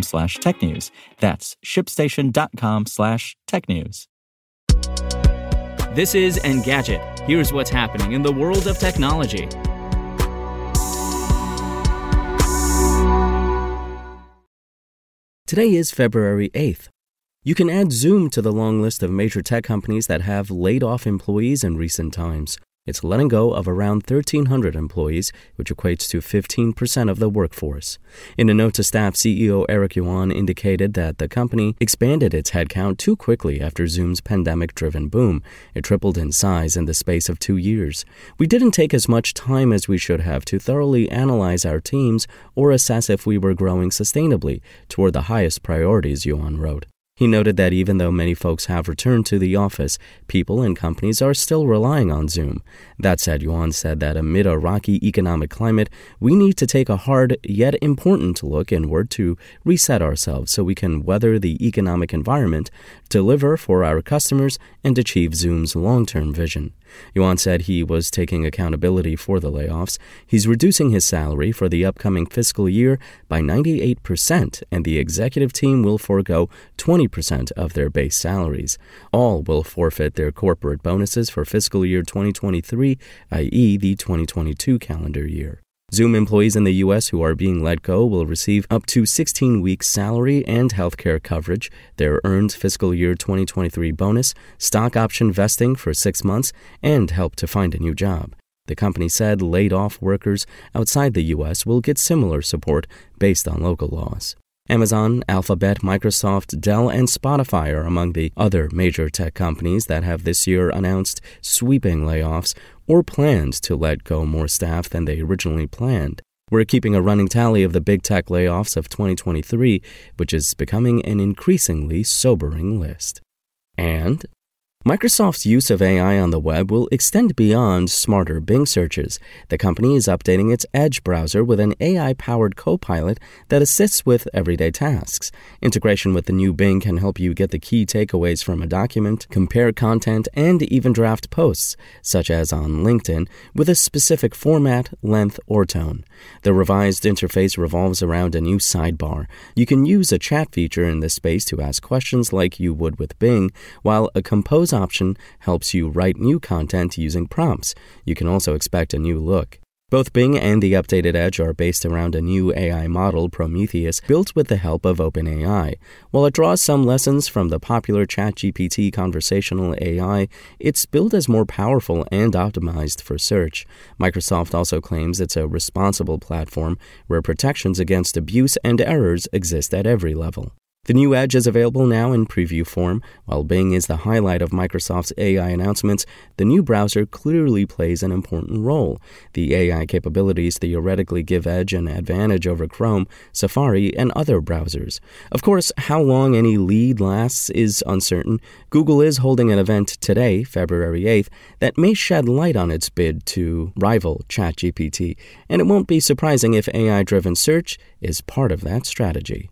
slash tech news. That's shipstation.com slash tech news. This is Engadget. Here's what's happening in the world of technology. Today is February 8th. You can add Zoom to the long list of major tech companies that have laid off employees in recent times. It's letting go of around 1,300 employees, which equates to 15% of the workforce. In a note to staff, CEO Eric Yuan indicated that the company expanded its headcount too quickly after Zoom's pandemic driven boom. It tripled in size in the space of two years. We didn't take as much time as we should have to thoroughly analyze our teams or assess if we were growing sustainably toward the highest priorities, Yuan wrote. He noted that even though many folks have returned to the office, people and companies are still relying on Zoom. That said, Yuan said that amid a rocky economic climate, we need to take a hard yet important look inward to reset ourselves so we can weather the economic environment, deliver for our customers, and achieve Zoom's long term vision. Yuan said he was taking accountability for the layoffs. He's reducing his salary for the upcoming fiscal year by 98%, and the executive team will forego 20% of their base salaries. All will forfeit their corporate bonuses for fiscal year 2023, i.e., the 2022 calendar year. Zoom employees in the U.S. who are being let go will receive up to 16 weeks' salary and health care coverage, their earned fiscal year 2023 bonus, stock option vesting for six months, and help to find a new job. The company said laid off workers outside the U.S. will get similar support based on local laws. Amazon, Alphabet, Microsoft, Dell, and Spotify are among the other major tech companies that have this year announced sweeping layoffs or planned to let go more staff than they originally planned. We're keeping a running tally of the big tech layoffs of 2023, which is becoming an increasingly sobering list. And Microsoft's use of AI on the web will extend beyond smarter Bing searches. The company is updating its Edge browser with an AI powered copilot that assists with everyday tasks. Integration with the new Bing can help you get the key takeaways from a document, compare content, and even draft posts, such as on LinkedIn, with a specific format, length, or tone. The revised interface revolves around a new sidebar. You can use a chat feature in this space to ask questions like you would with Bing, while a compose option helps you write new content using prompts. You can also expect a new look. Both Bing and the updated Edge are based around a new AI model, Prometheus, built with the help of OpenAI. While it draws some lessons from the popular ChatGPT conversational AI, it's built as more powerful and optimized for search. Microsoft also claims it's a responsible platform where protections against abuse and errors exist at every level. The new Edge is available now in preview form. While Bing is the highlight of Microsoft's AI announcements, the new browser clearly plays an important role. The AI capabilities theoretically give Edge an advantage over Chrome, Safari, and other browsers. Of course, how long any lead lasts is uncertain. Google is holding an event today, February 8th, that may shed light on its bid to rival ChatGPT, and it won't be surprising if AI driven search is part of that strategy.